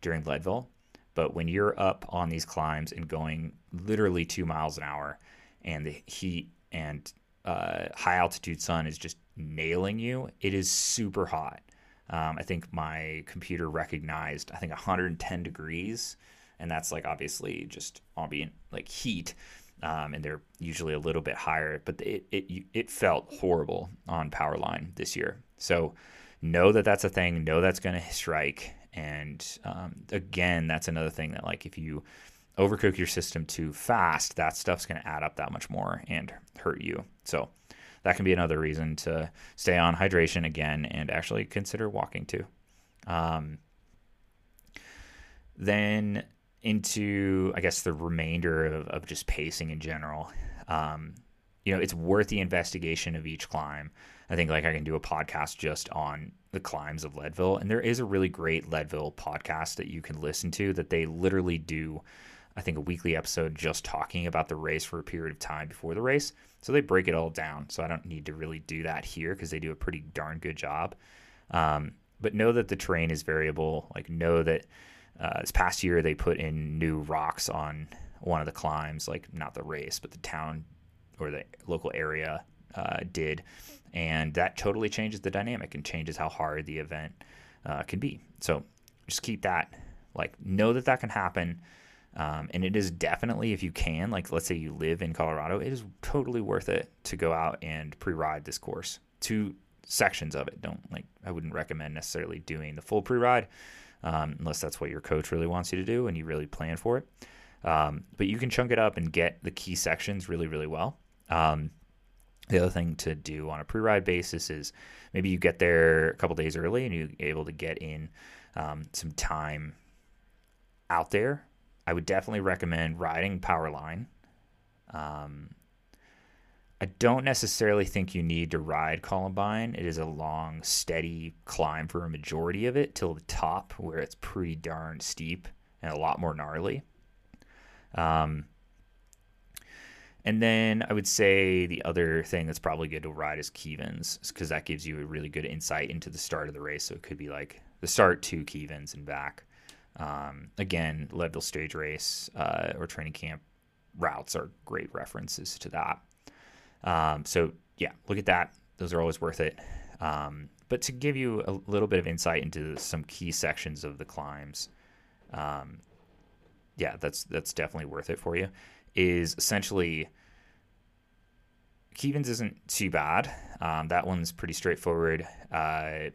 during Leadville. But when you're up on these climbs and going literally two miles an hour, and the heat and uh, high altitude sun is just nailing you, it is super hot. Um, I think my computer recognized, I think 110 degrees, and that's like obviously just ambient like heat. Um, and they're usually a little bit higher, but it, it it felt horrible on Powerline this year. So know that that's a thing. Know that's going to strike, and um, again, that's another thing that like if you overcook your system too fast, that stuff's going to add up that much more and hurt you. So that can be another reason to stay on hydration again and actually consider walking too. Um, then into I guess the remainder of, of just pacing in general. Um, you know, it's worth the investigation of each climb. I think like I can do a podcast just on the climbs of Leadville, and there is a really great Leadville podcast that you can listen to that they literally do. I think a weekly episode just talking about the race for a period of time before the race. So they break it all down. So I don't need to really do that here because they do a pretty darn good job. Um, but know that the terrain is variable. Like know that uh, this past year they put in new rocks on one of the climbs, like not the race, but the town or the local area uh, did, and that totally changes the dynamic and changes how hard the event uh, can be. So just keep that, like, know that that can happen. Um, and it is definitely, if you can, like, let's say you live in Colorado, it is totally worth it to go out and pre ride this course. Two sections of it. Don't, like, I wouldn't recommend necessarily doing the full pre ride um, unless that's what your coach really wants you to do and you really plan for it. Um, but you can chunk it up and get the key sections really, really well. Um, the other thing to do on a pre-ride basis is maybe you get there a couple days early and you're able to get in um, some time out there. I would definitely recommend riding Powerline. Um, I don't necessarily think you need to ride Columbine. It is a long, steady climb for a majority of it till the top, where it's pretty darn steep and a lot more gnarly. Um, and then I would say the other thing that's probably good to ride is Kevins, because that gives you a really good insight into the start of the race. So it could be like the start to Kevins and back. Um, again, Leadville Stage Race uh, or training camp routes are great references to that. Um, so yeah, look at that. Those are always worth it. Um, but to give you a little bit of insight into some key sections of the climbs, um, yeah, that's that's definitely worth it for you. Is essentially Kevins isn't too bad. Um, that one's pretty straightforward. Uh,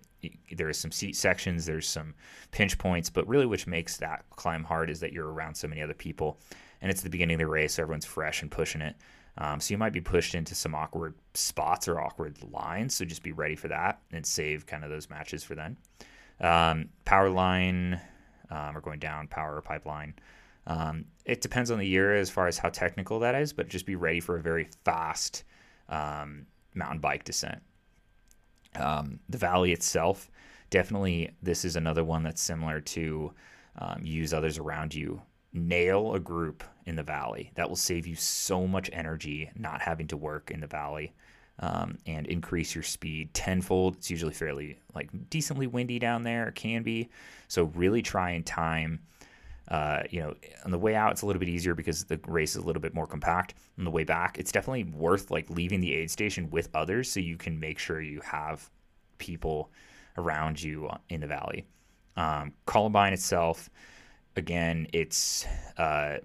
there is some seat sections, there's some pinch points, but really, which makes that climb hard is that you're around so many other people, and it's the beginning of the race, so everyone's fresh and pushing it. Um, so you might be pushed into some awkward spots or awkward lines. So just be ready for that and save kind of those matches for then. Um, power line, um, or going down power pipeline. Um, it depends on the year as far as how technical that is, but just be ready for a very fast um, mountain bike descent. Um, the valley itself, definitely, this is another one that's similar to use others around you nail a group in the valley. That will save you so much energy not having to work in the valley um, and increase your speed tenfold. It's usually fairly like decently windy down there. It can be. So really try and time. Uh, you know, on the way out, it's a little bit easier because the race is a little bit more compact. On the way back, it's definitely worth like leaving the aid station with others so you can make sure you have people around you in the valley. Um, Columbine itself, again, it's uh,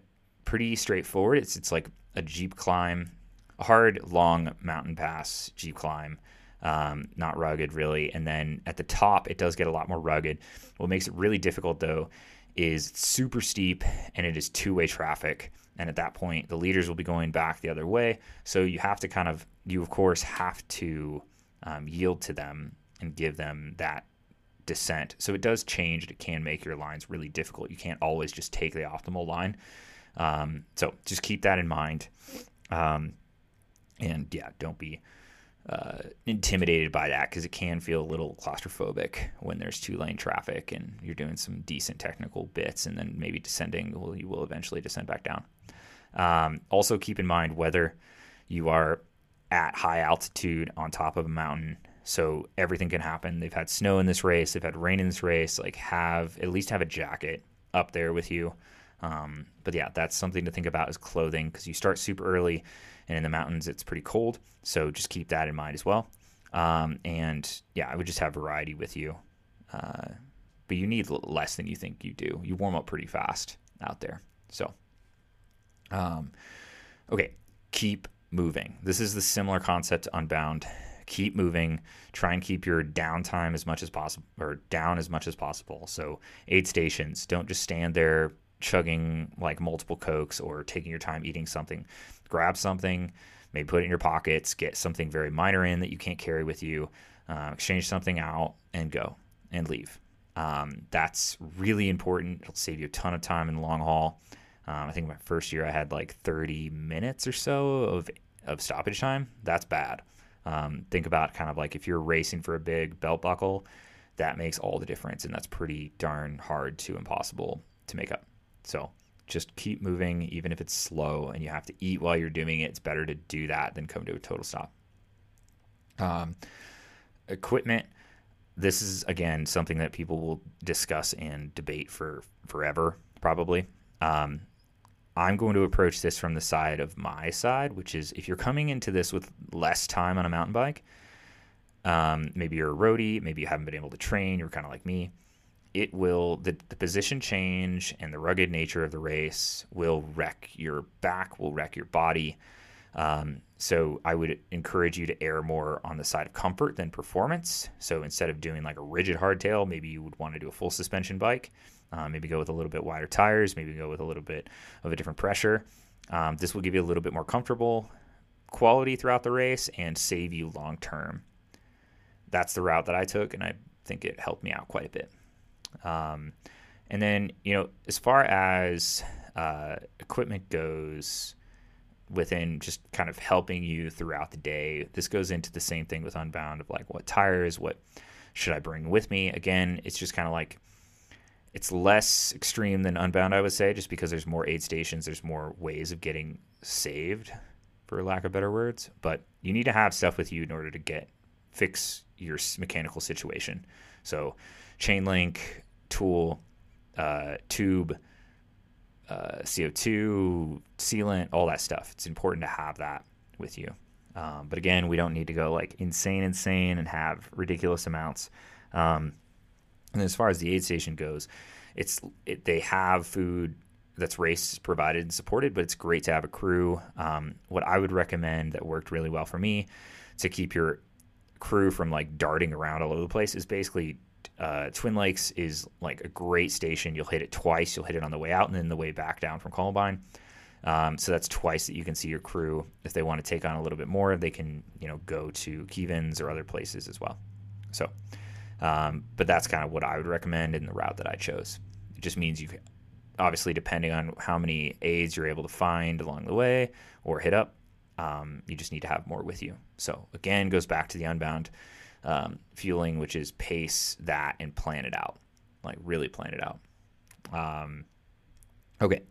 pretty straightforward. It's it's like a jeep climb a hard, long mountain pass Jeep climb. Um, not rugged really. And then at the top, it does get a lot more rugged. What makes it really difficult though is super steep and it is two way traffic. And at that point, the leaders will be going back the other way. So you have to kind of, you of course have to um, yield to them and give them that descent. So it does change. It can make your lines really difficult. You can't always just take the optimal line. Um, so just keep that in mind. Um, and yeah, don't be uh, intimidated by that because it can feel a little claustrophobic when there's two lane traffic and you're doing some decent technical bits and then maybe descending. Well, you will eventually descend back down. Um, also, keep in mind whether you are at high altitude on top of a mountain. So everything can happen. They've had snow in this race. They've had rain in this race. Like have at least have a jacket up there with you. Um, but yeah, that's something to think about as clothing because you start super early and in the mountains it's pretty cold. So just keep that in mind as well. Um, and yeah, I would just have variety with you. Uh, but you need less than you think you do. You warm up pretty fast out there. So, um, okay, keep moving. This is the similar concept to Unbound. Keep moving. Try and keep your downtime as much as possible, or down as much as possible. So, aid stations. Don't just stand there chugging like multiple cokes or taking your time eating something grab something, maybe put it in your pockets, get something very minor in that you can't carry with you, uh, exchange something out, and go and leave. Um, that's really important. It'll save you a ton of time in the long haul. Um, I think my first year I had like 30 minutes or so of, of stoppage time. That's bad. Um, think about kind of like if you're racing for a big belt buckle, that makes all the difference. And that's pretty darn hard to impossible to make up. So just keep moving, even if it's slow and you have to eat while you're doing it. It's better to do that than come to a total stop. Um, equipment. This is again something that people will discuss and debate for forever, probably. Um, I'm going to approach this from the side of my side, which is if you're coming into this with less time on a mountain bike, um, maybe you're a roadie, maybe you haven't been able to train, you're kind of like me it will the, the position change and the rugged nature of the race will wreck your back will wreck your body. Um, so i would encourage you to err more on the side of comfort than performance. So instead of doing like a rigid hardtail maybe you would want to do a full suspension bike uh, maybe go with a little bit wider tires maybe go with a little bit of a different pressure. Um, this will give you a little bit more comfortable quality throughout the race and save you long term. That's the route that i took and i think it helped me out quite a bit. Um, and then, you know, as far as uh, equipment goes, within just kind of helping you throughout the day, this goes into the same thing with Unbound of like what tires, what should I bring with me? Again, it's just kind of like it's less extreme than Unbound, I would say, just because there's more aid stations, there's more ways of getting saved, for lack of better words. But you need to have stuff with you in order to get fix your mechanical situation. So chain link, tool, uh, tube, uh, CO2, sealant, all that stuff. It's important to have that with you. Um, but again, we don't need to go like insane, insane and have ridiculous amounts. Um, and as far as the aid station goes, it's it, they have food that's race provided and supported, but it's great to have a crew. Um, what I would recommend that worked really well for me to keep your crew from like darting around all over the place is basically uh, Twin Lakes is like a great station. You'll hit it twice. You'll hit it on the way out and then the way back down from Columbine. Um, so that's twice that you can see your crew. If they want to take on a little bit more, they can you know go to Kevins or other places as well. So, um, but that's kind of what I would recommend in the route that I chose. It just means you, obviously, depending on how many aids you're able to find along the way or hit up, um, you just need to have more with you. So again, goes back to the unbound um, fueling, which is pace that and plan it out, like really plan it out. Um, Okay.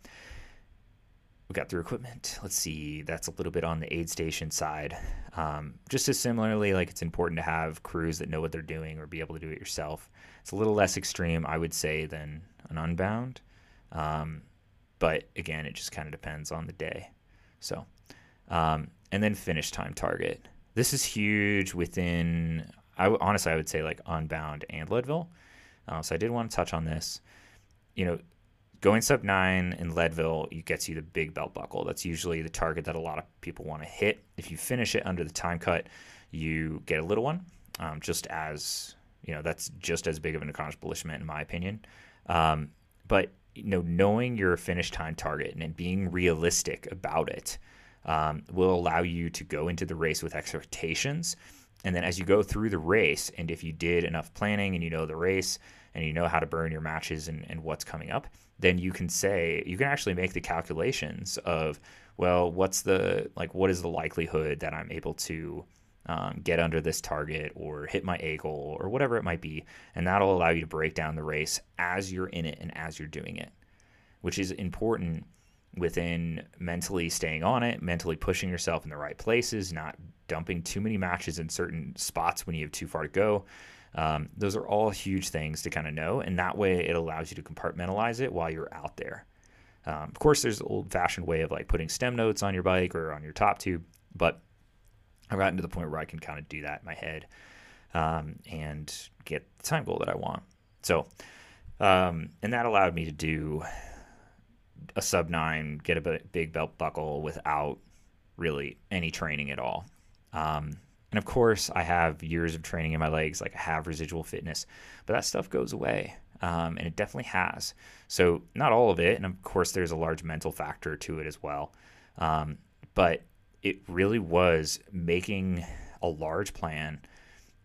We got through equipment. Let's see. That's a little bit on the aid station side. Um, just as similarly, like it's important to have crews that know what they're doing or be able to do it yourself. It's a little less extreme, I would say, than an unbound. Um, but again, it just kind of depends on the day. So, um, and then finish time target. This is huge within, I honestly, I would say like Unbound and Leadville. Uh, so I did want to touch on this. You know, going sub nine in Leadville, it gets you the big belt buckle. That's usually the target that a lot of people want to hit. If you finish it under the time cut, you get a little one. Um, just as you know, that's just as big of an accomplishment in my opinion. Um, but you know, knowing your finish time target and being realistic about it um, will allow you to go into the race with expectations. And then as you go through the race, and if you did enough planning and you know the race and you know how to burn your matches and, and what's coming up, then you can say, you can actually make the calculations of, well, what's the, like, what is the likelihood that I'm able to um, get under this target or hit my A goal or whatever it might be. And that'll allow you to break down the race as you're in it and as you're doing it, which is important within mentally staying on it, mentally pushing yourself in the right places, not dumping too many matches in certain spots when you have too far to go. Um, those are all huge things to kind of know, and that way it allows you to compartmentalize it while you're out there. Um, of course, there's an old-fashioned way of like putting stem notes on your bike or on your top tube, but I've gotten to the point where I can kind of do that in my head um, and get the time goal that I want. So, um, and that allowed me to do a sub nine, get a big belt buckle without really any training at all. Um, and of course, I have years of training in my legs, like I have residual fitness, but that stuff goes away. Um, and it definitely has. So, not all of it. And of course, there's a large mental factor to it as well. Um, but it really was making a large plan,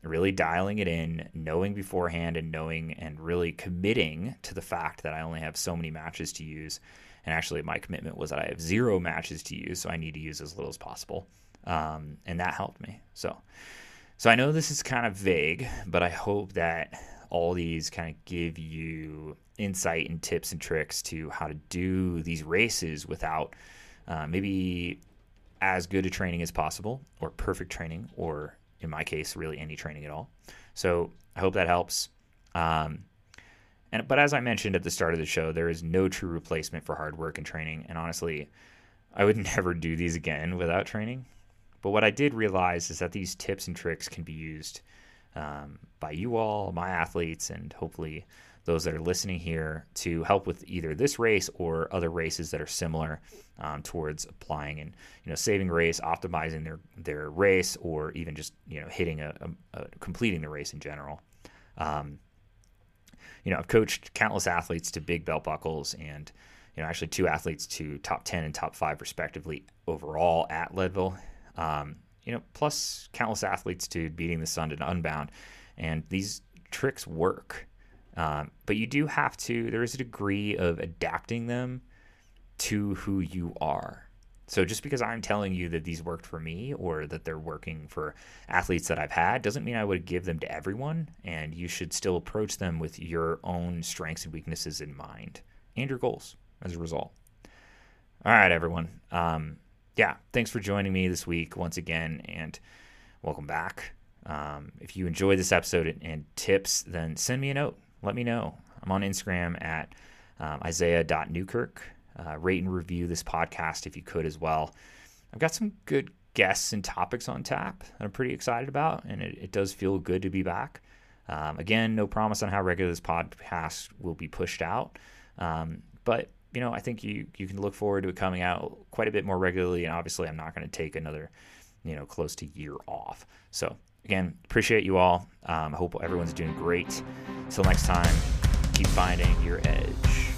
really dialing it in, knowing beforehand and knowing and really committing to the fact that I only have so many matches to use. And actually, my commitment was that I have zero matches to use, so I need to use as little as possible. Um, and that helped me. So, so I know this is kind of vague, but I hope that all these kind of give you insight and tips and tricks to how to do these races without uh, maybe as good a training as possible, or perfect training, or in my case, really any training at all. So I hope that helps. Um, and but as I mentioned at the start of the show, there is no true replacement for hard work and training. And honestly, I would never do these again without training. But what I did realize is that these tips and tricks can be used um, by you all, my athletes, and hopefully those that are listening here to help with either this race or other races that are similar um, towards applying and you know saving race, optimizing their their race, or even just you know hitting a, a, a completing the race in general. Um, you know, I've coached countless athletes to big belt buckles and you know actually two athletes to top 10 and top 5 respectively overall at Leadville. Um, you know, plus countless athletes to beating the sun to unbound. And these tricks work. Um, but you do have to, there is a degree of adapting them to who you are. So just because I'm telling you that these worked for me or that they're working for athletes that I've had doesn't mean I would give them to everyone. And you should still approach them with your own strengths and weaknesses in mind and your goals as a result. All right, everyone. Um, yeah, thanks for joining me this week once again, and welcome back. Um, if you enjoyed this episode and, and tips, then send me a note let me know. I'm on Instagram at um, isaiah.newkirk. Uh, rate and review this podcast if you could as well. I've got some good guests and topics on tap that I'm pretty excited about, and it, it does feel good to be back. Um, again, no promise on how regular this podcast will be pushed out, um, but you know I think you you can look forward to it coming out quite a bit more regularly. And obviously, I'm not going to take another you know close to year off. So again, appreciate you all. Um, I hope everyone's doing great. Until next time, keep finding your edge.